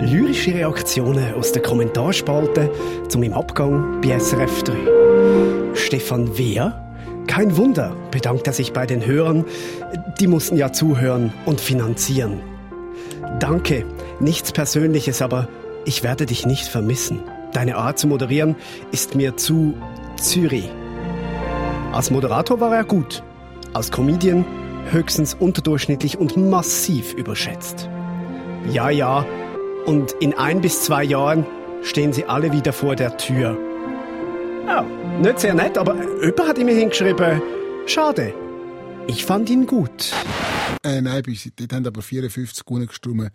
Lyrische Reaktionen aus der Kommentarspalte zu meinem Abgang bei SRF 3. Stefan Wehr? Kein Wunder, bedankt er sich bei den Hörern. Die mussten ja zuhören und finanzieren. Danke, nichts Persönliches, aber ich werde dich nicht vermissen. Deine Art zu moderieren ist mir zu Zürich. Als Moderator war er gut. Als Comedian höchstens unterdurchschnittlich und massiv überschätzt. Ja, ja, und in ein bis zwei Jahren stehen sie alle wieder vor der Tür. Ja, nicht sehr nett, aber jemand hat ihm hingeschrieben, schade, ich fand ihn gut. Äh, nein, bei uns, dort haben aber 54 gestimmt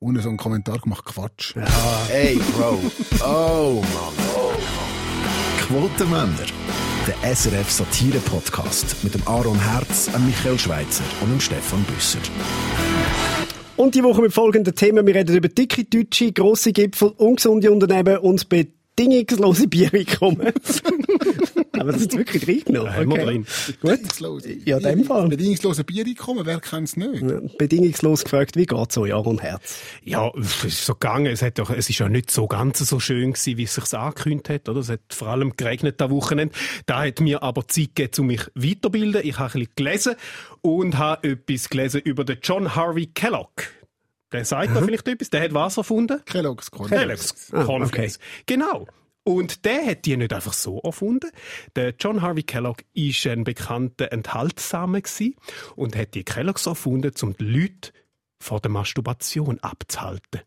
ohne so einen Kommentar gemacht, Quatsch. Ja. Hey, Bro. Oh, Mann. Oh, Mann. Quotenmänner. Der SRF Satire-Podcast mit dem Aaron Herz, dem Michael Schweitzer und dem Stefan Büsser. Und die Woche mit folgenden Themen. Wir reden über dicke Deutsche, grosse Gipfel, ungesunde Unternehmen und bedingungslose Biereinkommen. Aber das ist wirklich reingenommen. Ja, okay. drin. Bedingungslos. Ja, in dem Fall. Bedingungslose Biereinkommen, wer kennt es nicht? Bedingungslos gefragt, wie geht so, Jahr und Herz? Ja, es ist so gegangen. Es, hat doch, es ist ja nicht so ganz so schön gewesen, wie es sich angekündigt hat, oder? Es hat vor allem geregnet am Wochenende. Da hat mir aber Zeit gegeben, um mich weiterbilden. Ich habe ein bisschen gelesen und habe etwas gelesen über den John Harvey Kellogg. Der sagt da vielleicht etwas. Der hat was erfunden? Kellogg's Cornflakes. Kellogg's Cornflakes. Ah, okay. Genau. Und der hat die nicht einfach so erfunden. Der John Harvey Kellogg ist ein bekannter Enthaltsamer und hat die Kelloggs erfunden, um die Leute vor der Masturbation abzuhalten.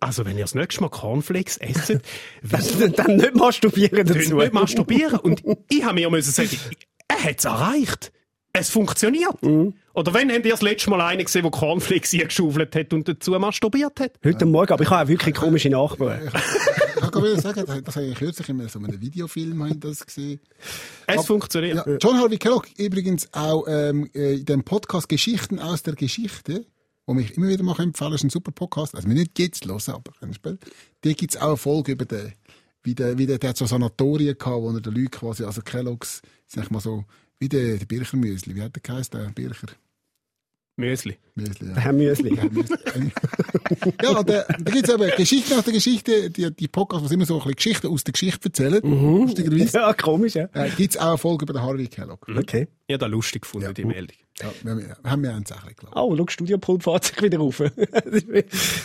Also, wenn ihr das nächste Mal Cornflakes esst, dann, dann nicht masturbieren dazu. Nicht masturbieren. Und ich habe mir müssen sagen, er hat es erreicht. Es funktioniert. Mhm. Oder wenn habt ihr das letzte Mal einen gesehen, der Cornflakes geschaufelt hat und dazu masturbiert hat? Heute Morgen, aber ich habe auch wirklich komische Nachbarn. ich kann wieder sagen, das habe ich kürzlich in so einem Videofilm das gesehen. Es aber, funktioniert. Ja, John Harvey Kellogg übrigens auch ähm, äh, in dem Podcast Geschichten aus der Geschichte, wo mich immer wieder mal empfehlen, ist ein super Podcast. Also, wir nicht jetzt hören, aber Spiel. Da gibt es auch eine Folge über den, wie der, wie der, der hat so Sanatorien gehabt, wo er den Leuten quasi, also Kelloggs, sag ich mal so, wie der, der Bircher Müsli. Wie hat der geheißen, der Bircher? Müsli. Müsli, ja. Herr Müsli. ja, da, da gibt es eben Geschichten aus der Geschichte, die, die Podcasts, die immer so ein bisschen Geschichten aus der Geschichte erzählen. Mhm. Lustigerweise. Ja, komisch, ja. Äh, gibt es auch eine Folge über den Harvey Kellogg. Okay. Ja, da lustig gefunden, ja. die Meldung. Ja, wir, haben wir eins auch geglaubt. Oh, schau, Studiopult fährt sich wieder auf.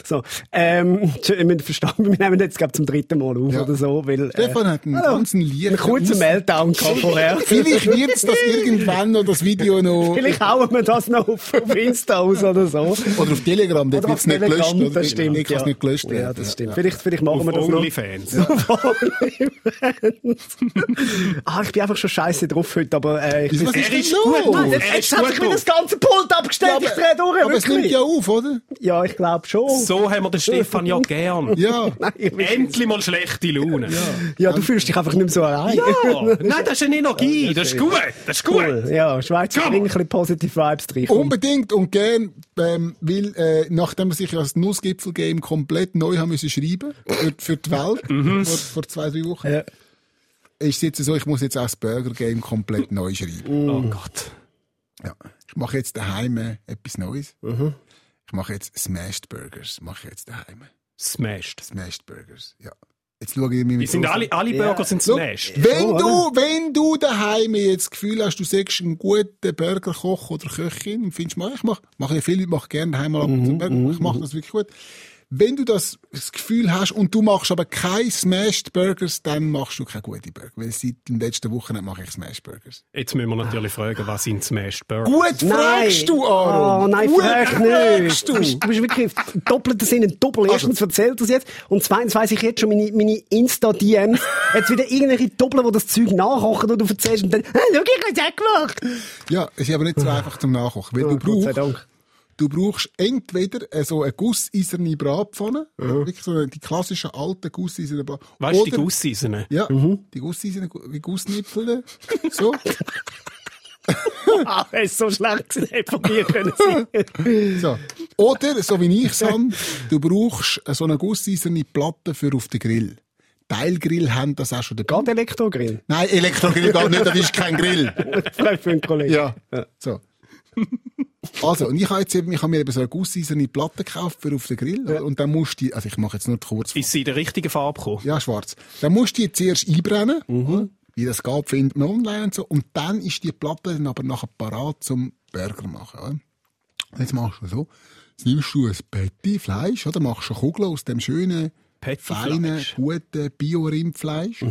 so, ähm, wir müssen verstanden, wir nehmen jetzt, glaube zum dritten Mal auf ja. oder so, weil... Stefan äh, hat einen also, ganzen Lied. Einen kurzen Meltdown gehabt vorher. Vielleicht wird es das irgendwann noch, das Video noch... Vielleicht hauen wir das noch auf, auf Insta aus oder so. Oder auf Telegram, dort wird es nicht gelöscht. Oder? Das stimmt, ich ja. nicht gelöscht werden. Ja, das stimmt. Vielleicht, vielleicht machen auf wir das noch. Onlyfans. Ja. ah, ich bin einfach schon scheiße drauf heute, aber... Äh, ich Was ist ist gut. Nein, jetzt hat sich mir das ganze Pult abgestellt, ja, ich drehe durch. Aber es nimmt ja auf, oder? Ja, ich glaube schon. So haben wir den Stefan ja gern. Ja. Nein, Endlich mal schlechte Laune. Ja. ja, du fühlst dich einfach nicht mehr so allein. Ja, nein, das ist eine Energie, ja, das, das ist gut, das ist gut. Cool. Ja, Schweizer bringt ein bisschen positive Vibes drin. Unbedingt und gern, ähm, weil, äh, nachdem wir sich ja das Nussgipfel-Game komplett neu haben müssen schreiben, für, für die Welt, mhm. vor, vor zwei, drei Wochen, ja. Ist es jetzt so, ich muss jetzt auch das Burger-Game komplett neu schreiben. Oh Gott. Ja. Ich mache jetzt daheim etwas Neues. Mhm. Ich mache jetzt Smashed Burgers. Mache jetzt daheim. Smashed? Smashed Burgers, ja. Jetzt schaue ich mir mit sind alle, alle Burger ja. sind smashed. Wenn oh, du, wenn du daheim jetzt das Gefühl hast, du sagst einen guten Burgerkoch oder Köchin und findest, ich mache, mache ich viel, mache gerne daheim mal mhm, Burger, ich mache mhm. das wirklich gut. Wenn du das, das Gefühl hast und du machst aber keine Smashed Burgers, dann machst du keine guten Burger. Weil seit den letzten Wochen mache ich Smashed Burgers. Jetzt müssen wir natürlich fragen, was sind Smashed Burgers? Gut fragst du, Aaron! Oh, nein, Gut frag nicht! Du bist, du bist wirklich doppelter Sinn ein Doppel. Erstens also, erzählt das jetzt und zweitens weiss ich jetzt schon meine, meine Insta-DMs. Jetzt wieder irgendwelche Doppel, die das Zeug nachkochen und du erzählst und dann, schau, ich hab's auch gemacht! Ja, es ist aber nicht so einfach zum Nachkochen, weil oh, du brauchst Du brauchst entweder so eine gusseiserne Bratpfanne, mhm. wirklich so die klassischen alten gusseisernen Bratpfanne. Weißt du, die Gusseisernen? Ja, mhm. die Gusseisernen, wie Gussnipfel. so. ah, es ist so schlecht von mir können sein. so. Oder, so wie ich sage, du brauchst so eine gusseiserne Platte für auf den Grill. Teilgrill haben das auch schon dabei. Elektrogrill? Nein, Elektrogrill geht nicht, das ist kein Grill. Frei für einen Kollegen. Ja. ja. So. Also, und ich habe jetzt eben, ich habe mir eben so eine gusseiserne Platte gekauft für auf den Grill. Und dann musst du die, also ich mache jetzt nur kurz. Ist sie in der richtigen Farbe gekommen? Ja, schwarz. Dann musst du die zuerst einbrennen. Wie das geht, findet man online und so. Und dann ist die Platte dann aber nachher parat zum Burger machen. Oder? Und Jetzt machst du so. Jetzt nimmst du ein Patty Fleisch, oder? Machst du eine Kugel aus dem schönen, feinen, guten Bio-Rindfleisch.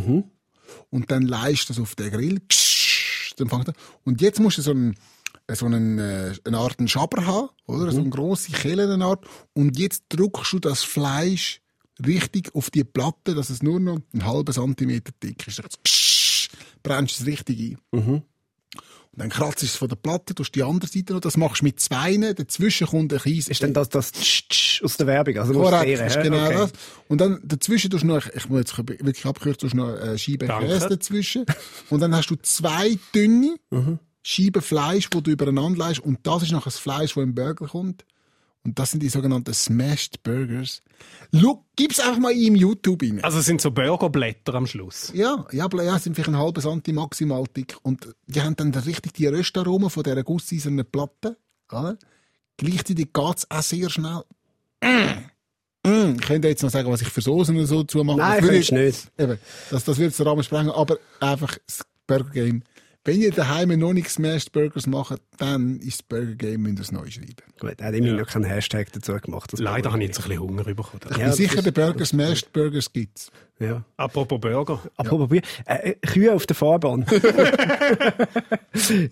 Und dann leist du das auf den Grill. Ksch, Dann fängt er. Und jetzt musst du so einen, so einen, äh, eine Art einen Schaber haben, oder? So eine grosse Kelle, eine Art. Und jetzt drückst du das Fleisch richtig auf die Platte, dass es nur noch einen halben Zentimeter dick ist. Ksch, brennst es richtig ein. Und dann kratzt du es von der Platte, tust die andere Seite noch, das machst du mit zweien, dazwischen kommt ein Kies. Ist denn das das Tsch, Tsch aus der Werbung? Also du Korrekt, ist genau okay. das. Und dann dazwischen tust du noch, ich muss jetzt wirklich abkürzen, tust du noch eine Scheibe Danke. Käse dazwischen. Und dann hast du zwei dünne Scheiben Fleisch, die du übereinander leist. Und das ist nachher das Fleisch, das im Burger kommt. Und das sind die sogenannten Smashed Burgers. Look, gib's einfach mal im YouTube rein. Also es sind so Burgerblätter am Schluss. Ja, ja, ja, sind vielleicht ein halbes Santi maximal dick. Und die haben dann richtig die Röstaromen von dieser gusseisernen Platte. Oder? Gleichzeitig geht's auch sehr schnell. Mm. Mm. Ich könnte jetzt noch sagen, was ich für Soßen und so dazu mache. Nein, Das würde du nicht. Eben, das, das wird den Rahmen sprengen. Aber einfach das Burger Game. Wenn ihr daheim noch nicht Smashed Burgers macht, dann ist das Burger Game, müsst ihr es neu schreiben. Gut, er hat immer noch keinen Hashtag dazu gemacht. das Leider Burger habe ich jetzt ein bisschen Hunger bekommen. Ich Ja, bin sicher, bei Burger Smashed Burgers gibt's. Ja. Apropos Burger. Apropos Bier. Äh, äh, Kühe auf der Fahrbahn.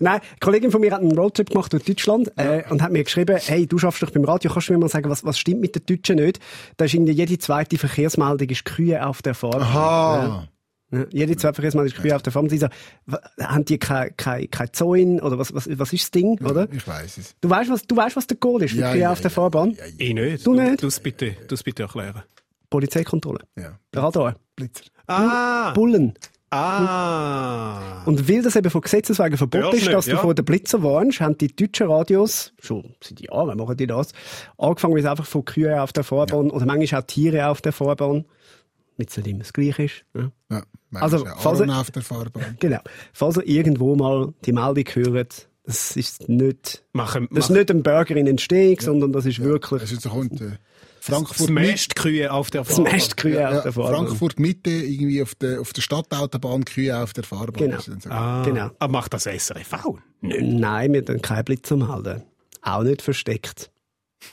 Nein, eine Kollegin von mir hat einen Roadtrip gemacht durch Deutschland äh, und hat mir geschrieben, hey, du schaffst doch beim Radio, kannst du mir mal sagen, was, was stimmt mit den Deutschen nicht? Da ist irgendwie jede zweite Verkehrsmeldung ist Kühe auf der Fahrbahn. Aha. Ja, jede zweite Verkehrsmeldung ist Kühe auf der sagen, wa- haben die kein, kein, kein Zäun oder was, was, was ist das Ding, oder? Ich weiß es. Du weißt, was, du weißt, was der Goal ist für Ja, Kühe ja, auf der ja, Fahrbahn? Ja, ja, Ich nicht. Du nicht? Du es bitte, du's bitte erklären. Polizeikontrolle. ja. Radar. Blitzer. Ah! Bullen. Ah! Und weil das eben von Gesetzes wegen verboten ist, dass du ja. vor den Blitzer warnst, haben die deutschen Radios, schon seit Jahren machen die das, angefangen, weil es einfach von Kühen auf der Fahrbahn oder manchmal auch Tiere auf der Fahrbahn, nicht immer das Gleiche ist. Ja. Ja, Also, also, falls er- auf der Fahrbahn. Genau. Falls ihr irgendwo mal die Meldung hört, das ist nicht, Machen, das ist machen nicht ein Burger in Entstehung, sondern das ist wirklich Also, jetzt kommt äh, Frankfurt Mitte. Smashed Kühe auf der das Fahrbahn. meiste Kühe auf Ja, der Fahrbahn. Frankfurt Mitte, irgendwie auf der, auf der Stadtautobahn, Kühe auf der Fahrbahn. Genau. Das ist so. Ah, Genau. Aber macht das SRF auch? Nicht. Nein, wir dann keinen Blitzer melden. Auch nicht versteckt.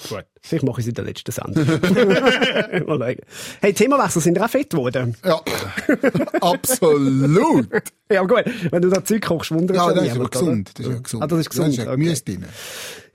Gut. Vielleicht mache ich es in der letzten Sendung. Mal schauen. Hey, Themawechsel, sind wir auch fett geworden? Ja, absolut. Ja gut, wenn du da Zeug kochst, wundert Ja, es das ja ist aber gesund. Das ist ja gesund. Ah, das ist gesund, Ja, okay. Gemüse drin.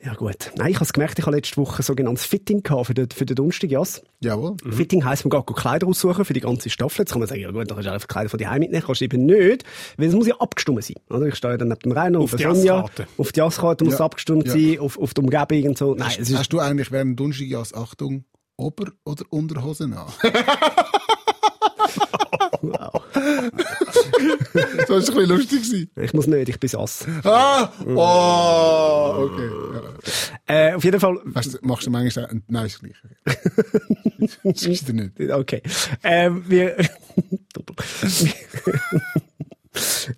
Ja gut. Nein, ich habe es gemerkt, ich habe letzte Woche ein sogenanntes Fitting gehabt für den, für den Donnerstag, Jas. Jawohl. Fitting heisst, man geht Kleider aussuchen für die ganze Staffel. Jetzt kann man sagen, ja gut, dann kannst du einfach Kleider von die mitnehmen. Kannst du eben nicht, weil es muss ja abgestimmt sein. Oder? Ich stehe dann neben dem Rainer Auf auf die der Sonja. Jasskarte. Auf die Jasskarte muss Ja. es abgestimmt Ja. sein, auf, auf die Umgebung und so. Nein, es ist Hast du eigentlich während Dunstigas, Achtung, Ober- oder Unterhosen an? wow. das war ein bisschen lustig. gewesen. Ich muss nicht, ich bin sass. Ah! Oh! Okay. Ja. Äh, auf jeden Fall, Weißt du, machst du manchmal auch... Nein, ist gleich. Das ist dir nicht. Okay. Ähm, wir,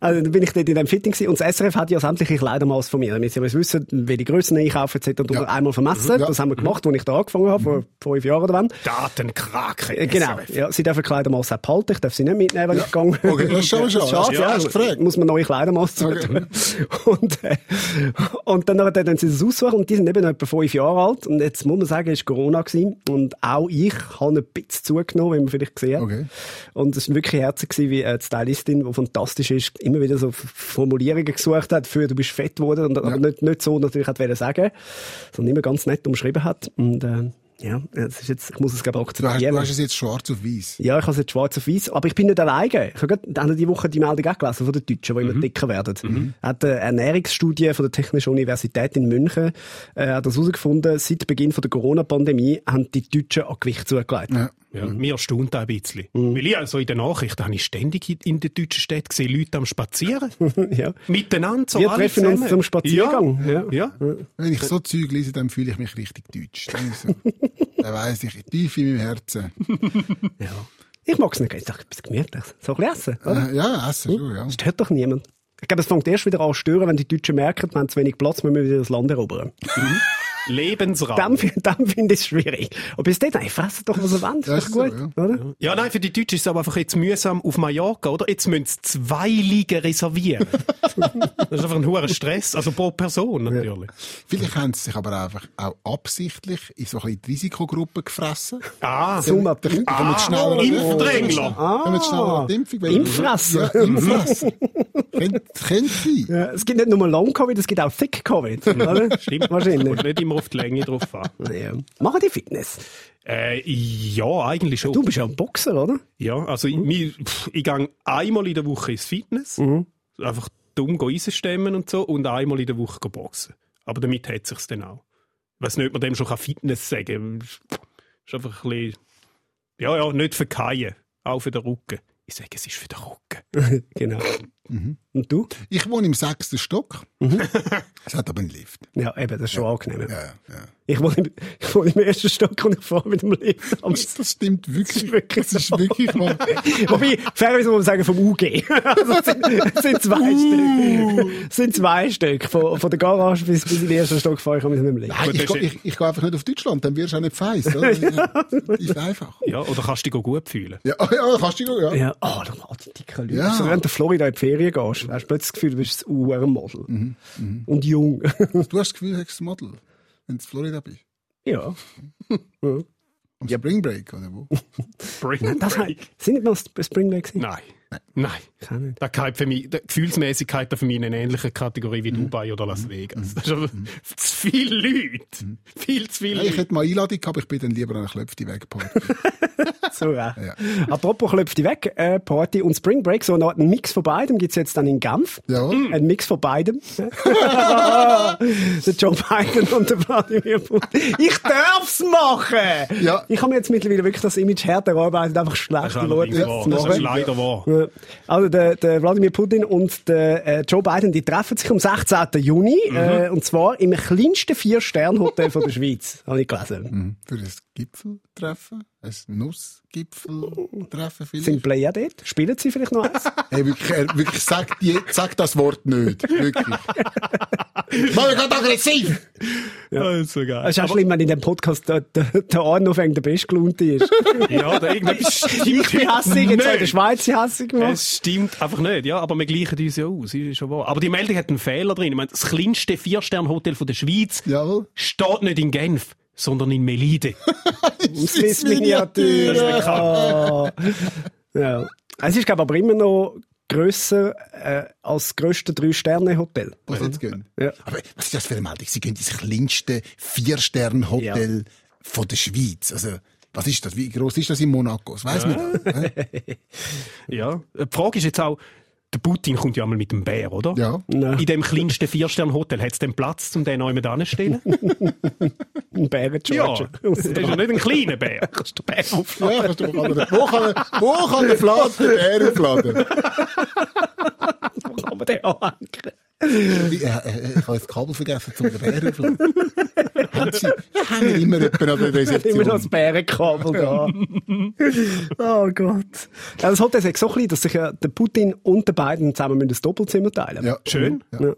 also, dann bin ich dort in dem Fitting gewesen. und das SRF hat ja sämtliche Kleidermaß von mir. Damit sie wissen, welche Grössen ich kaufe, etc. Und Ja. einmal vermessen. Ja. Das haben wir gemacht, als ich da angefangen habe, vor fünf Jahren oder wann. Datenkrake. Äh, Genau. SRF. Ja, sie dürfen Kleidermaß auch behalten. Ich darf sie nicht mitnehmen, wenn ich gehe. Okay, das ist schon schade. Schade, Ja, ja. hast du gefragt? Muss man neue Kleidermaß zutun. Und, äh, und dann nachher dann sie das aussuchen und die sind eben etwa fünf Jahre alt. Und jetzt muss man sagen, es war Corona gewesen. Und auch ich habe ein bisschen zugenommen, wie man vielleicht gesehen hat. Okay. Und es war wirklich herzig, gewesen, wie die Stylistin, die fantastisch ist, immer wieder so Formulierungen gesucht hat für du bist fett geworden. Und, aber nicht, nicht so natürlich hat wollen sagen, sondern immer ganz nett umschrieben hat. Und äh, ja, das ist jetzt, ich muss es glaube ich Du hast, akzeptieren. du hast es jetzt schwarz auf weiß. Ja, ich habe es jetzt schwarz auf weiß, aber ich bin nicht alleine. Ich habe gerade Ende die Woche die Meldung auch gelesen von den Deutschen, die immer dicker werden. Hat eine Ernährungsstudie von der Technischen Universität in München äh, hat das herausgefunden, seit Beginn von der Corona-Pandemie haben die Deutschen an Gewicht zugelegt. Ja. Ja, mir erstaunt das ein bisschen. Mhm. Weil ich also in den Nachrichten habe ich ständig in- den deutschen Städten gesehen, Leute am Spazieren. ja. Miteinander, so Wir alle treffen uns zusammen. zum Spaziergang. Ja. Ja. ja. Wenn ich so Zeug lese, dann fühle ich mich richtig deutsch. Dann, ist so, dann weiss ich, tief in meinem Herzen. ja. Ich mag es nicht, ich dachte, etwas Gemütliches. So ein bisschen essen, oder? Äh, ja, essen schon, ja. Das stört doch niemand. Ich glaube, es fängt erst wieder an zu stören, wenn die Deutschen merken, wir haben zu wenig Platz, wir müssen wieder das Land erobern. Lebensraum. Dann, dann finde ich es schwierig. Und bis dahin, ey, fressen doch, was ihr wollt. Ja, ist doch gut, so, oder? Ja, nein, für die Deutschen ist es aber einfach jetzt mühsam auf Mallorca, oder? Jetzt müssen sie zwei Liegen reservieren. das ist einfach ein hoher Stress. Also pro Person natürlich. Vielleicht haben sie sich aber einfach auch absichtlich in so ein bisschen die Risikogruppe gefressen. Ah, up. Dann kommen sie schneller Impfdrängler. Kommen sie schneller die Impfung. Ja, Impffresser. Könnte sein. Ja, es gibt nicht nur Long-Covid, es gibt auch Thick-Covid, oder? Stimmt. Wahrscheinlich. Und nicht immer auf die Länge drauf an. Ja. Machen die Fitness? Äh, ja, eigentlich schon. Du bist ja ein Boxer, oder? Ja, also ich, mir- pff, ich gehe einmal in der Woche ins Fitness. Einfach dumm go einstemmen und so. Und einmal in der Woche boxen. Aber damit hat sich's dann auch. Ich weiss nicht, ob man dem schon Fitness sagen kann. Ist einfach ein bisschen, ja, ja, nicht verkeien. Auch für den Rücken. Ich sage, es ist für den Rücken. genau. Und du? Ich wohne im sechsten Stock. Es hat aber einen Lift. Ja, eben, das ist schon angenehm. Ja, ja. Ich, wohne im, ich wohne im ersten Stock und ich fahre mit dem Lift. Das, das stimmt wirklich. ist wirklich das ist wirklich wahr. Wobei, fairerweise muss man sagen, vom UG. Also, es sind, es sind zwei Stück. Es sind zwei Stück. Von, von der Garage bis, bis in den ersten Stock fahre ich mit dem Lift. Nein, ich, das ich, ich gehe einfach nicht auf Deutschland, dann wirst du auch nicht feiss. Oder? Ist einfach. Ja, oder kannst du dich gut fühlen? Ja, ja kannst du dich ja. Ja, oh, die dicken Leute. Ja. So, wenn du in Florida die Ferien gehst, hast du plötzlich das Gefühl, du bist ein Uhrenmodel. Und jung. Du hast das Gefühl, du bist ein Model, wenn du in Florida bist. ja. Am Spring Break, oder wo? Spring Das Break. sind nicht mal Spring Break gewesen? Nein. Nein. Ich auch nicht. Da gehört für mich, die Gefühlsmäßigkeit für mich in eine ähnliche Kategorie wie Dubai oder Las Vegas. Das ist aber zu viele Leute. Viel zu viele Ja, ich hätte mal Einladung gehabt, aber ich bin dann lieber an einer Klöpfti weggeparkt. So, ja. Ja. Apropos weg, äh, Party und Spring Break, so eine Art Mix von beidem gibt's jetzt dann in Genf. Ja. Ein Mix von beidem. der Joe Biden und der Vladimir Putin. Ich darf's machen! Ja. Ich habe mir jetzt mittlerweile wirklich das Image härter erarbeitet, einfach schlechte Leute Das ist leider wahr. Ja. Also der, der Wladimir Putin und der äh, Joe Biden, die treffen sich am 16. Juni, äh, und zwar im kleinsten Vier-Sterne-Hotel von der Schweiz, habe ich gelesen. Für ein Gipfeltreffen? Ein Nussgipfeltreffen vielleicht? Sind Player dort? Spielen sie vielleicht noch eins? Hey, wirklich, er, wirklich sag, die, sag das Wort nicht. Wirklich. Mal gerade aggressiv! Ja. Das ist so geil. Es ist auch schlimm, wenn in dem Podcast der, der, der Arno fängt der Bestgelaunte ist. Ja, da irgendetwas stimmt ich bin hässig, jetzt hat der. Schweiz hässig gemacht. Es stimmt einfach nicht, ja, aber wir gleichen uns ja aus, ist schon wahr. Aber die Meldung hat einen Fehler drin. Ich meine, das kleinste Vier-Stern-Hotel von der Schweiz Jawohl. steht nicht in Genf, sondern in Melide. Swiss Miniatur. Das ist bekannt. Ah. Ja. Es ist, glaube ich, aber immer noch grösser äh, als das grösste Drei-Sterne-Hotel. Was jetzt gehen? Ja. Aber was ist das für eine Meldung? Sie gehen ins kleinste Vier-Sterne-Hotel von der Schweiz. Also, was ist das? Wie groß ist das in Monaco? Das weiss man. hä? Ja. Die Frage ist jetzt auch, der Putin kommt ja einmal mit dem Bär, oder? Ja. Nein. In dem kleinsten Vier-Stern-Hotel hat es den Platz, um den neu anzustellen? Ein Bären ja. Georgia. Das ist ja nicht ein kleiner Bär. Kannst du den Bären aufladen? Ja, kannst du wo kann, wo kann der Fladen Bär aufladen? Wo kann man den anhängen? Ich, äh, äh, ich habe das Kabel vergessen, um den Bär aufzuladen. haben Sie, ja, haben immer jemanden an der Immer noch das Rezeption. Bärenkabel da. oh Gott. Ja, das Hotel ist so klein, dass sich ja der Putin und der beiden zusammen das Doppelzimmer teilen Ja, Schön. Ja, ja.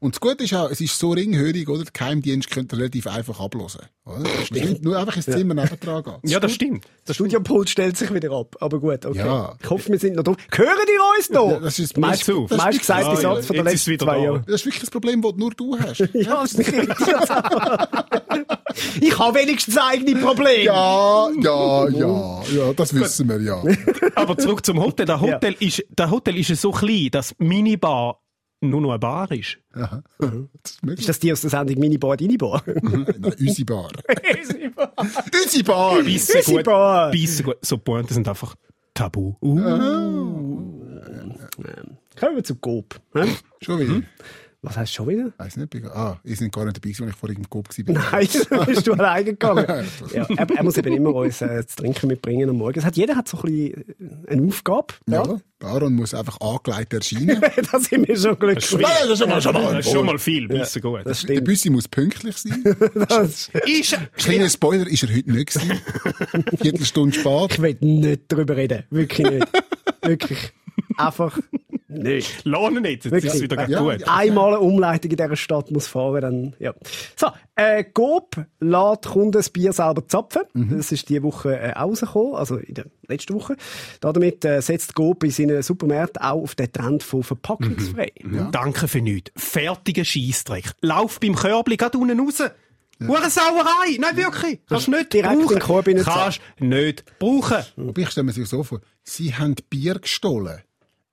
Und das Gute ist auch, es ist so ringhörig, oder? Der Geheimdienst könnte relativ einfach ablosen. Oder? Stimmt. Nur einfach ins Zimmer nebendran gehen. Ja, das stimmt. Das Studiopult stellt sich wieder ab. Aber gut, okay. Ja. Ich hoffe, wir sind noch da. Hören die uns noch? Ja, das ist- meist, das ist- meist gesagte Ja, ja, Satz von es letzten wieder zwei. Jahren. Das ist wirklich das Problem, das nur du hast. Ja, das ist nicht Ich habe wenigstens eigene Probleme. Ja, ja, ja, ja, das wissen wir, ja. Aber zurück zum Hotel. Der Hotel, ist, der Hotel ist ja so klein, dass Minibar nur noch eine Bar ist. Aha. Das ist. Ist das die aus der Sendung Minibar, deine Bar? Nein, unsere Bar. unsere Bar! Unsere gut. Bar. Bissen gut. So Pointen sind einfach tabu. Kommen wir zu Coop. Hm? Schon wieder? Was heißt schon wieder? Weiss nicht. bin- Ah, ihr seid gar nicht dabei, als ich vorhin im Coop war. Nein, da bist du alleine gegangen. ja, er, er muss eben immer uns äh, zu trinken mitbringen am Morgen. Es hat, jeder hat so ein bisschen äh, eine Aufgabe. Ja. Baron muss einfach angelegt erscheinen. da sind wir schon glücklich. Nein, das ist schon mal, schon mal. Das ist schon mal viel. Bissen gut. Das Der stimmt. Büssi muss pünktlich sein. Das, Ist, Kleiner Spoiler, ist er heute nicht gewesen. Viertelstunde spät. ich will nicht darüber reden. Wirklich nicht. Wirklich. Einfach nicht. Lohne nicht, jetzt ist es wieder Ja, gut. ja. Einmal eine Umleitung in dieser Stadt muss fahren, dann, ja. So, äh, Coop lässt Kunden das Bier selber zapfen. Das ist diese Woche äh, rausgekommen, also in der letzten Woche. Damit äh, setzt Coop in seinen Supermärkten auch auf den Trend von verpackungsfrei. Danke für nichts. Fertiger Scheissdreck. Lauf beim Körbli gerade unten raus. Hure Sauerei! Nein, wirklich! Kannst du nicht Direkt in den brauchen. Kannst nicht brauchen. Aber ich stelle mir sich so vor, Sie haben Bier gestohlen.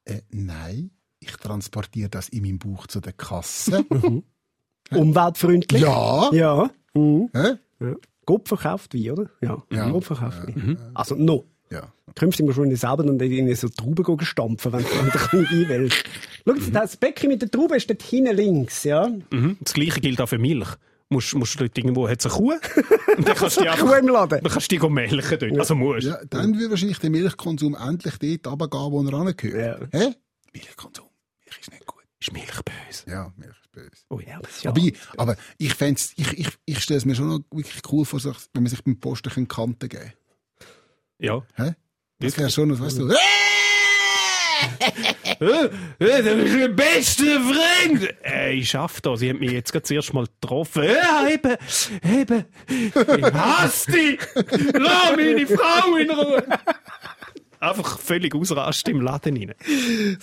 Äh, nein, ich transportiere das in meinem Bauch zu der Kasse. Umweltfreundlich. ja. Ja. Mhm. Hä? ja. Coop verkauft Wein, oder? Ja. Ja. Coop verkauft Wein. Also, no. Ja. Künftig musst du nicht selber dann in so Trauben stampfen, wenn du wenn du ein bisschen willst. Schau, jetzt, das Becken mit der Traube ist dort hinten links, ja. Mhm. Das Gleiche gilt auch für Milch. Musst, musst du irgendwo, hat's eine Kuh? Und dann kannst du die Kuh im Laden. dann kannst du die melken dort. Also musst. ja, dann wird wahrscheinlich der Milchkonsum endlich dort runtergehen, wo er angehört. Hä? Milchkonsum. Milch ist nicht gut. Ist Milch böse. Ja, Milch ist böse. Oh ja. Ja. Aber, ich, aber ich, fänd's, ich, ich, ich stelle es mir schon noch wirklich cool vor, wenn man sich beim Posten Kante geben Ja. Hä? Das wäre schon, noch, weißt du, das ist der beste Freund! Äh, ich schaff das. Sie haben mich jetzt gerade zuerst mal getroffen. Ja, eben, eben. Ich hasse dich! Lass meine Frau in Ruhe! Einfach völlig ausrasten im Laden rein.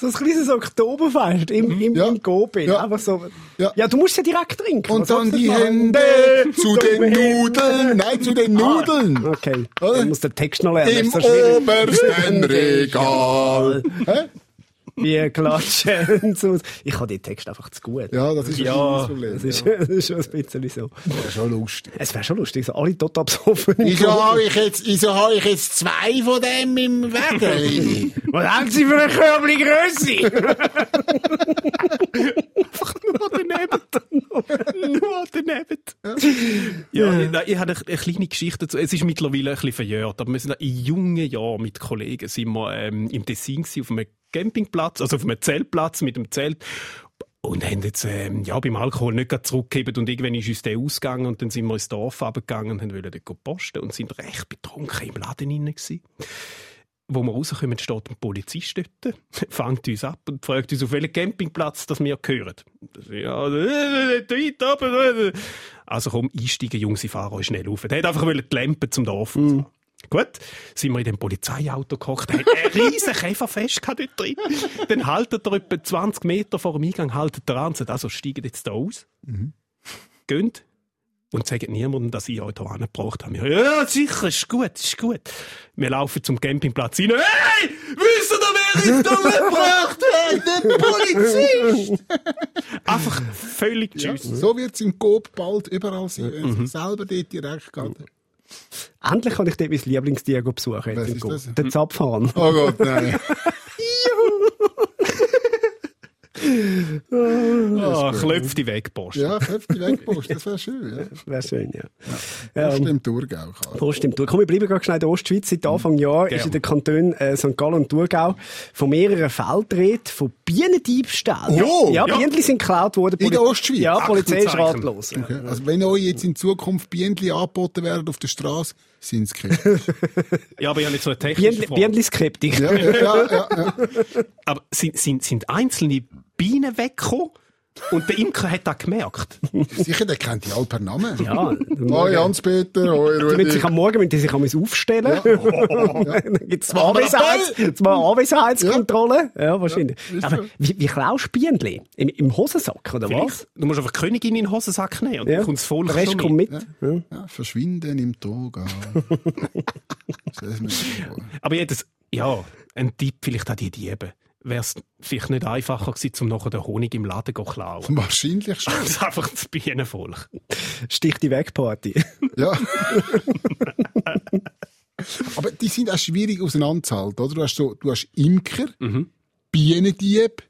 So ein kleines Oktoberfest im, im, Ja. im Coop. Ja. Einfach so. Ja. Ja. du musst ja direkt trinken. Und Was dann die? Hände zu den Nudeln. Nein, zu den Nudeln. Okay, Oder? dann muss der Text noch lernen. Im obersten Regal. Hä? Wir klatschen. Ich habe den Text einfach zu gut. Ja, das ist Ja, ja, das Problem. Das ist, das ist schon ein bisschen so. Ja, schon lustig. Es wäre schon lustig, so alle total besoffen. Wieso habe ich jetzt, wieso habe ich jetzt zwei von dem im Weg? Was haben Sie für eine Körbli? Nur daneben. Nur daneben. Ja, ich, nein, ich habe eine, eine kleine Geschichte dazu. Es ist mittlerweile ein bisschen verjährt, aber wir sind in jungen Jahren mit Kollegen sind wir, ähm, im Tessin gewesen, auf einem Campingplatz, also auf einem Zeltplatz mit dem Zelt. Und haben jetzt, ähm, ja, beim Alkohol nicht gerade zurückgegeben und irgendwann ist uns der ausgegangen und dann sind wir ins Dorf runtergegangen und haben wollen dort posten und sind recht betrunken im Laden gewesen. Wo wir rauskommen, steht ein Polizist dort, fängt uns ab und fragt uns, auf welchen Campingplatz das wir gehören. Ja, äh, äh, dort oben. äh. Also komm, einsteigen, Jungs, ich fahre euch schnell auf. Der hat einfach die Lampe zum Dorf fahren. Gut, sind wir in dem Polizeiauto gekocht, hat einen riesen Käferfest dort drin. Dann haltet er etwa 20 Meter vor dem Eingang, haltet er an sagt, also steigt jetzt da aus. Geht und sagt niemandem, dass ich euch hier angebracht habe. Ja, sicher, ist gut, ist gut. Wir laufen zum Campingplatz rein. Hey, wisst ihr, wer ich da gebracht hat? Der Polizist! Einfach völlig Ja, tschüss. so wird es im Coop bald überall sein, wenn es selber dort direkt geht. Endlich kann ich dort mein Lieblingstier besuchen. Den Zapfhahn. Oh Gott, nein. Ah, klopft die weg, Post. Ja, köpf die Wegpost, das wäre schön. Ja. Wäre schön, ja. Post Ähm, im Thurgau. Karl. Prost im Thurgau. Komm, wir bleiben gerade schnell in der Ostschweiz. Seit Anfang Jahr ist in den Kantonen äh, St. Gallen und Thurgau von mehreren Feldräten von Bienendiebstählen. Oh! ja, Ja. Bienen sind geklaut worden. In der Poli- Ostschweiz? Ja, die Polizei ist ratlos. Ja. Okay. Also wenn euch jetzt in Zukunft Bienen angeboten werden auf der Straße, sind keine. Ja, aber ich habe jetzt so eine technische Frage. Bienenskeptik. ja, ja, ja, ja, ja. Aber sind, sind, sind einzelne Bienen weggekommen und der Imker hat das gemerkt? Sicher, der kennt die alle per Namen. Ja, Hoi Hans-Peter, hoi Die müssen Rudi. sich am Morgen müssen die sich einmal aufstellen. Dann gibt es zwei, Anwesenheits zwei Anwesenheitskontrollen. Ja, wahrscheinlich. Aber wie, wie klaust du Bienen? Im, Im Hosensack, oder was? Vielleicht. Du musst einfach Königin in den Hosensack nehmen und Ja. dann kommt das Volk Der Rest kommt mit. Ja, verschwinden im so. Aber jedes, ja, ein Tipp vielleicht an die Diebe. Wäre es vielleicht nicht einfacher gewesen, um nachher den Honig im Laden zu klauen? Wahrscheinlich schon. Das ist einfach das Bienenvolk. Stich die Wegparty. Ja. Aber die sind auch schwierig auseinanderzuhalten, oder? Du hast so, du hast Imker, Bienendieb,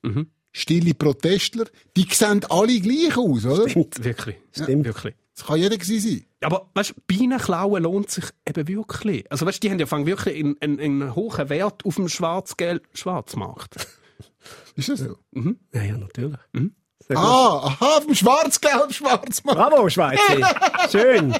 stille Protestler. Die sehen alle gleich aus, oder? Wirklich. Stimmt. Wirklich. Das kann jeder gewesen sein. Aber weißt, du, Bienen klauen lohnt sich eben wirklich. Also weißt, du, die haben ja fangen wirklich einen, einen, einen hohen Wert auf dem Schwarzgeld Schwarzmarkt. Ist das so? Ja, ja, natürlich. Gut. Ah, aha, vom Schwarz-Gelb-Schwarzmann. Bravo, Schweizer. Schön.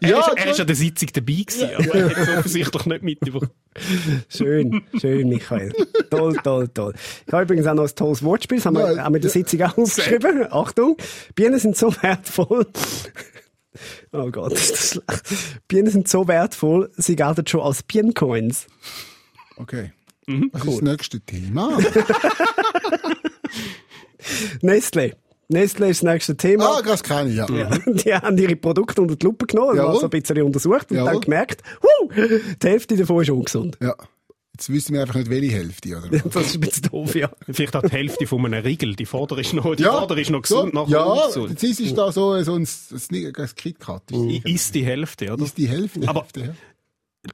Er, Ja, ist, er ist an der Sitzung dabei gewesen, aber er hat es offensichtlich nicht mitbekommen. Schön, schön, Michael. Toll, toll, toll. Ich habe übrigens auch noch ein tolles Wortspiel, das haben wir, Ja, haben wir in der Sitzung auch aufgeschrieben. Achtung, Bienen sind so wertvoll. Oh Gott, ist das schlecht. Bienen sind so wertvoll, sie gelten schon als Bienencoins. Okay. Mhm, Was ist das nächste Thema? Nestle. Nestle ist das nächste Thema. ah, das kenne ich, ja. Ja, die haben ihre Produkte unter die Lupe genommen, Jawohl. also ein bisschen untersucht und Jawohl. dann gemerkt, huh, die Hälfte davon ist ungesund. ja. Jetzt wissen wir einfach nicht, welche Hälfte, oder? Das ist ein bisschen doof, ja. Vielleicht auch die Hälfte von einem Riegel. Die Vordere ist noch, die Ja, Vordere ist noch gesund, so, nachher Ja, jetzt ist da so, so ein, ein, ein KitKat. I- Ist die Hälfte, oder? Ist die Hälfte. Aber- Hälfte, ja.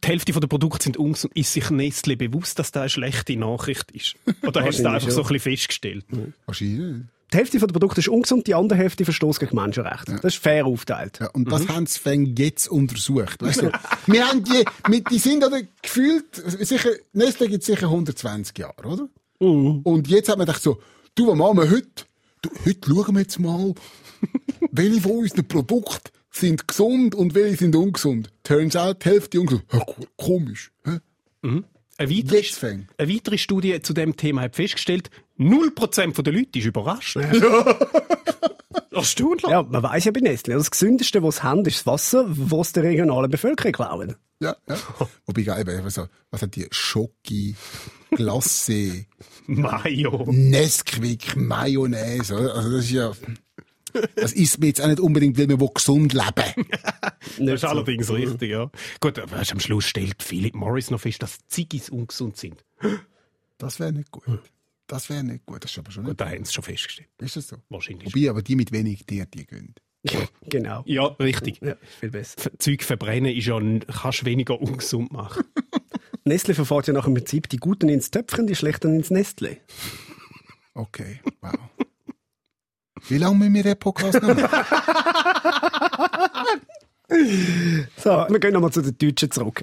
die Hälfte der Produkte sind ungesund. Ist sich Nestle bewusst, dass das eine schlechte Nachricht ist? Oder hast du das einfach so ein bisschen festgestellt? Wahrscheinlich. Die Hälfte der Produkte ist ungesund, die andere Hälfte verstößt gegen Menschenrechte. Das ist fair aufteilt. Ja, und das haben sie fängt jetzt untersucht. Weißt du? wir haben die, mit, die sind oder gefühlt, sicher, Nestle gibt sicher 120 Jahre, oder? Und jetzt hat man gedacht so, du, was machen wir heute? Du, heute schauen wir jetzt mal, welche von unseren Produkten sind gesund und welche sind ungesund. Turns out, die Hälfte ungesund. Ja, ko- komisch. hä? Eine weitere, eine weitere Studie zu dem Thema hat festgestellt, 0% der Leute ist überrascht. Erstaunlich. Ja, man weiß ja bei Nestle, das Gesündeste, was sie haben, ist das Wasser, was der regionalen Bevölkerung klauen. Ja, ja. Wobei, geil, eben so, was hat die Schoki, Glace, Mayo. Nesquik, Mayonnaise, oder? Also das ist ja, das isst man jetzt auch nicht unbedingt, weil wir gesund leben. Das ist allerdings richtig, ja. Gut, aber am Schluss stellt Philip Morris noch fest, dass Ziggis ungesund sind. Das wäre nicht gut. Das wäre nicht gut. Das ist aber schon Gut, da haben sie schon festgestellt. Ist das so? Wahrscheinlich. Wobei, aber die mit wenig Tier, die gehen. Genau. Ja, richtig. Ja, viel besser. Zeug verbrennen ist ja, kannst weniger ungesund machen. Nestle verfahrt ja nach dem Prinzip, die Guten ins Töpfchen, die Schlechten ins Nestle. Okay, wow. Wie lange müssen wir den Podcast noch machen? So, wir gehen nochmal zu den Deutschen zurück.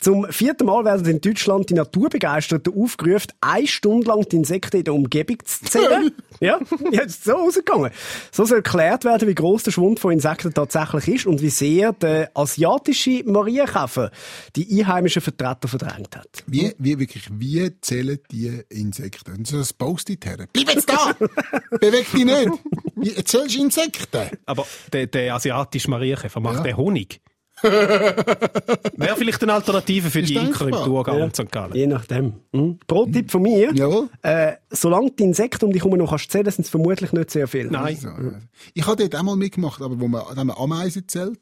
Zum vierten Mal werden in Deutschland die Naturbegeisterten aufgerufen, eine Stunde lang die Insekten in der Umgebung zu zählen. ja, jetzt so rausgegangen. So soll erklärt werden, wie groß der Schwund von Insekten tatsächlich ist und wie sehr der asiatische Marienkäfer die einheimischen Vertreter verdrängt hat. Wie, wie, wirklich, wie zählen die Insekten? Das ist ein Post-it her. Bleib jetzt da! Beweg dich nicht! Wie zählst du Insekten? Aber der, der asiatische Marienkäfer macht Ja. den Honig. Wäre vielleicht eine Alternative für Ist die Imker im. Thurgau Ja. und St. Gallen. Je nachdem. Mhm. Pro-Tipp von mir. Jawohl. Äh, solange die Insekten um dich herum noch kannst zählen, sind es vermutlich nicht sehr viele. Nein. So, ja. Ich habe dort auch mal mitgemacht, aber wo man, da haben wir Ameisen zählt.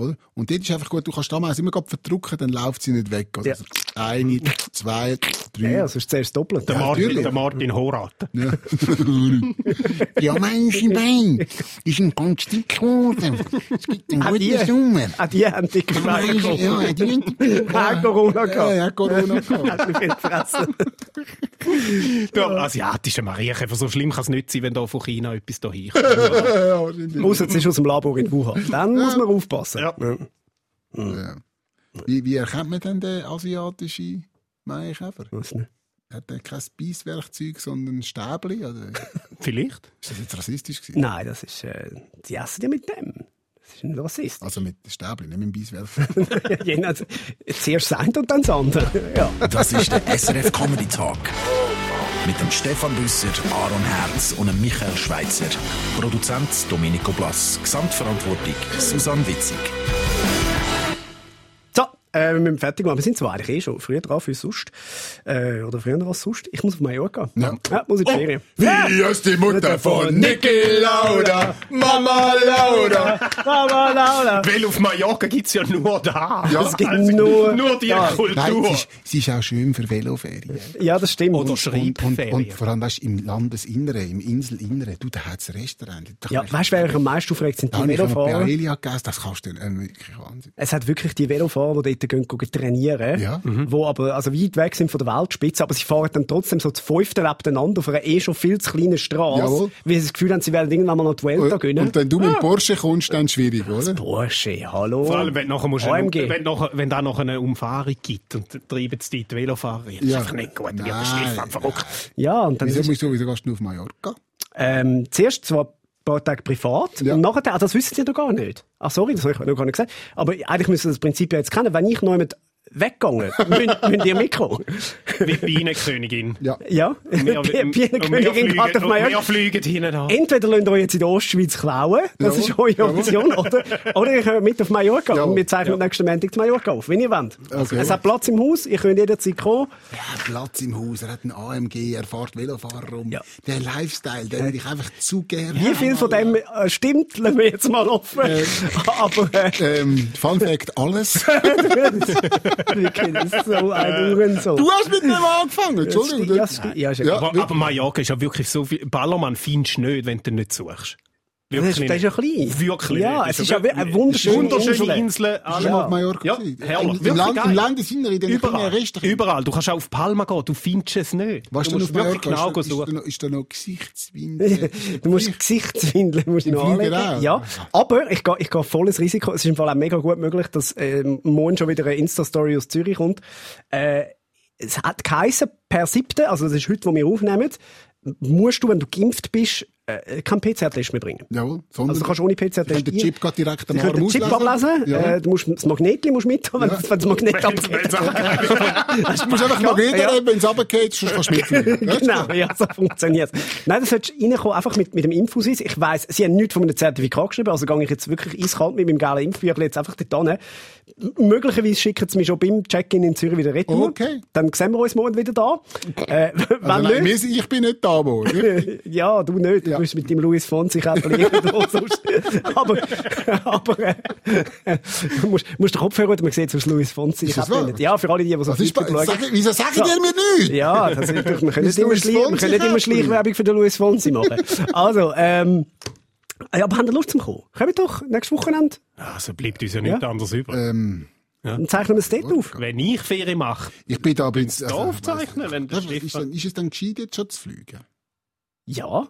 Oder? Und dort ist einfach gut, du kannst die Ameise immer verdrücken, dann läuft sie nicht weg. Oder? Ja. Also eine, zwei, drei. Ja, sonst du doppelt. Der, Ja, Martin, der Martin Horat. Ja. Die Ameisenbein ist ein ganz dick geworden. Es gibt die, guten Sommer. auch die haben Schweine Ameisen, ja, die haben Auch Corona Ja, gehabt. ja, Corona gehabt. Hat mich viel gefressen. Der asiatische Marienkäfer, so schlimm kann es nicht sein, wenn da von China etwas da hinkommt. Ja. Ausser es ist aus dem Labor in Wuhan. Dann muss man aufpassen. Ja. Ja. Wie, wie erkennt man denn den asiatischen Maienkäfer? Weiß nicht. Hat er kein Beißwerkzeug, sondern ein Stäbli? Oder ist Vielleicht. das jetzt rassistisch gewesen? Nein, das ist, äh, die essen ja mit dem. Das ist ein Rassist. Also mit dem Stäbli, nicht mit dem. Je nach- Zuerst das und dann das andere. Ja. Das ist der SRF Comedy Talk. Mit dem Stefan Büsser, Aaron Herz und dem Michael Schweitzer. Produzent Domenico Blass. Gesamtverantwortung Susanne Witzig. Äh, wir müssen fertig machen. Wir sind zwar eigentlich eh schon früher dran für sonst. Äh, oder früher als sonst. Ich muss auf Mallorca. Ja. ja muss in die Ferien. Wie ist die Mutter von Niki Lauda? Mama Lauda! Mama Laura. Weil auf Mallorca gibt es ja nur da. Ja. Es gibt nur- nur die da. Kultur. Nein, sie ist, sie ist auch schön für Veloferien. Ja, das stimmt. Oder Und, und, Schreibferien. und vor allem, weißt, im Landesinneren, im Inselinneren, du, da hat es Restaurant. Da ja, weißt du, wer am meisten aufregt, sind die habe ich Velofahrer. Paella gegessen, das kannst du äh, wirklich Wahnsinn. Es hat wirklich die Velofahrer, die dort gehen, gehen trainieren, Ja. wo aber also weit weg sind von der Weltspitze, aber sie fahren dann trotzdem so zu fünften nebeneinander auf einer eh schon viel zu kleinen Straße, Jawohl. weil sie das Gefühl haben, sie werden irgendwann mal noch die Und, gewinnen. und wenn du mit dem Porsche kommst, dann schwierig, oder? Bursche, hallo. Vor allem, wenn, nachher musst du AMG. wenn, nachher, wenn da noch eine Umfahrung gibt und treiben sie die Velofahrer. Das ist einfach nicht gut. Dann wird der. Stefan verrückt. Ja, und dann Wieso, ist, wieso, wieso gehst du nur auf Mallorca? Ähm, zuerst zwar paar Tage privat Ja. und nachher, ah, das wissen sie noch gar nicht. Ah, sorry, das habe ich noch gar nicht gesagt. Aber eigentlich müssen Sie das Prinzip ja jetzt kennen. Wenn ich noch jemand weggegangen, müssen, müssen ihr mitkommen. Wie die Bienenkönigin. Ja. Ja, die Wir- Bienenkönigin hat auf Mallorca. Wir fliegen hinten an. Entweder lasst ihr euch jetzt in der Ostschweiz klauen, das Jawohl, ist eure. Option, oder, oder ihr könnt mit auf Mallorca Jawohl, und wir zeichnen nächsten Montag zu Mallorca auf, wenn ihr wollt. Okay. Es hat Platz im Haus, ihr könnt jederzeit kommen. Er hat Platz im Haus, er hat einen AMG, er fährt Velofahrer rum. Ja. Der Lifestyle, den würde ich einfach zu gerne Wie viel von dem äh, stimmt, lassen wir jetzt mal offen. Aber äh, Ähm, Fun Fact, alles. Wirklich, das so ein Uhrensohn. Du hast mit dem angefangen, Entschuldigung. Ja, sti- ja, ist ja. Aber, aber Mallorca ist ja wirklich so viel. Ballermann findest du nicht, wenn du ihn nicht suchst. Das ist, das ist ja klein. Wirklich Ja, nicht. es ist ja eine wunderschöne wunderschöne Insel. Schon mal auf Mallorca Ja, herrlich. Im, Wirklich Land. Im Landesinneren, in den kleinen Überall, Restaurants. überall. Du kannst auch auf Palma gehen, du findest es nicht. Was du du auf musst wirklich genau Ist, ist, suchen. noch, ist da noch Gesichtswindel? Du musst Gesichtswindeln musst du Im noch Flieger anlegen. auch? Ja, aber ich gehe, ich gehe volles Risiko. Es ist im Fall auch mega gut möglich, dass ähm, morgen schon wieder eine Insta-Story aus Zürich kommt. Äh, es hat geheissen, per siebte, also das ist heute, wo wir aufnehmen, musst du, wenn du geimpft bist, äh, keinen PCR-Test mehr bringen. Jawohl. Sondern Also du kannst ohne Ich PCR-Test kann den Chip gerade direkt am Arm den Chip ablesen. Ja. Äh, du musst, das Magnetli musst mit haben, wenn, Ja. wenn das Magnet abgeht. abgeht. Du musst einfach mal reden, Ja. wenn es runtergeht, sonst kannst du du? Genau, ja, so funktioniert Nein, das solltest du reinkommen, einfach mit, mit dem Infosis. Ich weiss, sie haben nichts von einem Zertifikat geschrieben, also gehe ich jetzt wirklich eiskalt mit meinem geilen Impfbüchlein jetzt einfach dort hin. Möglicherweise schicken sie mich schon beim Check-in in Zürich wieder retour. Okay. Dann sehen wir uns morgen wieder da. Äh, wenn Also nein, nicht, ich bin nicht da. Ich- ja, du nicht. Du Ja. bist mit dem Luis Fonsi sonst. Aber, aber, äh, du musst, musst den Kopfhörer, man sieht sonst Luis Fonsi. Ja, für alle die, die so Was ist, YouTube schauen. sag, wieso sagen So. ihr mir nichts? Ja, das ist doch, wir können nicht immer, Schleich, wir können nicht immer Käppli? Schleichwerbung für den Luis Fonsi machen. Also, ähm, ja, aber habt ihr Lust zum Kommen? Kommt doch, nächstes Wochenende, Also bleibt uns ja nichts Ja. anderes über. Ähm, dann zeichnen wir es dort auf. Wenn ich Ferien mache, ich bin da ein bisschen... da aufzeichnen, wenn der ist, ist, Stefan... dann, ist es dann gescheit, jetzt schon zu fliegen? Ja,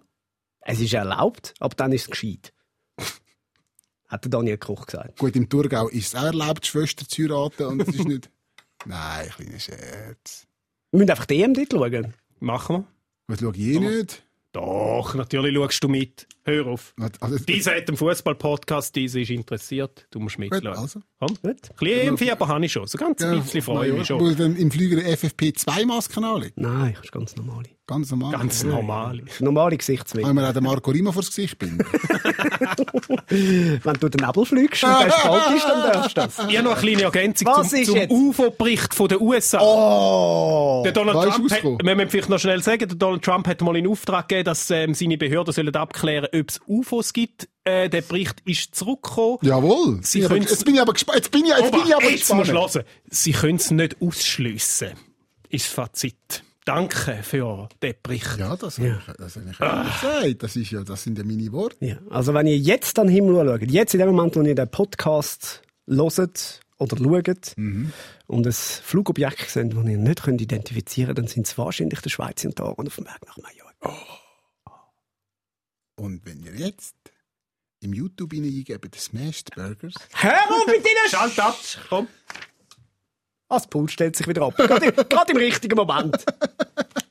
es ist erlaubt, aber dann ist es gescheit. Hat der Daniel Koch gesagt. Gut, im Thurgau ist es auch erlaubt, Schwester zu heiraten und es ist nicht... Nein, kleiner Scherz. Wir müssen einfach DM dort schauen. Machen wir. Was schaue ich eh nicht? Doch, natürlich schaust du mit. Hör auf. Also, Dieser hat einen Fußball-Podcast, dieser ist interessiert. Du musst Gut, mitschauen. also. Komm. Ein bisschen Fieber habe ich schon. So ganz ein bisschen freue ich mich schon. Dann im Flüger FFP2-Masken anlegen. Nein, das ist ganz normal. Ganz normal. Ganz normal. Normale Gesichtswinkel. Haben wir auch den Marco Rima vors Gesicht binden. Wenn du den Nebel fliegst und der kalt ist, dann darfst du das. Ich habe noch eine kleine Ergänzung Was zum, ist zum? UFO-Bericht von den USA. Oh! Der Donald Was ist Trump, hat, wir müssen vielleicht noch schnell sagen, der Donald Trump hat mal in Auftrag gegeben, dass ähm, seine Behörden sollen abklären, ob es UFOs gibt. Äh, der Bericht ist zurückgekommen. Jawohl. Sie Ja, jetzt bin ich aber gespannt. Jetzt bin ich, jetzt bin ich aber jetzt musst du gespannt. hören. Sie können es nicht ausschliessen. Ist das Fazit. Danke für den Bericht. Ja, das habe ich, das habe ich ja gesagt. Das, ist ja, das sind ja meine Worte. Ja, also wenn ihr jetzt an den Himmel schaut, jetzt in dem Moment, wo ihr den Podcast hört oder schaut und ein Flugobjekt seht, das ihr nicht könnt identifizieren könnt, dann sind es wahrscheinlich der Schweizer und Tag und auf dem Weg nach Mallorca. Und wenn ihr jetzt im YouTube eingebt, Smashed Burgers, Hör auf mit deinen Schalt ab, komm. Ah, das Pult stellt sich wieder ab. gerade, im, gerade im richtigen Moment.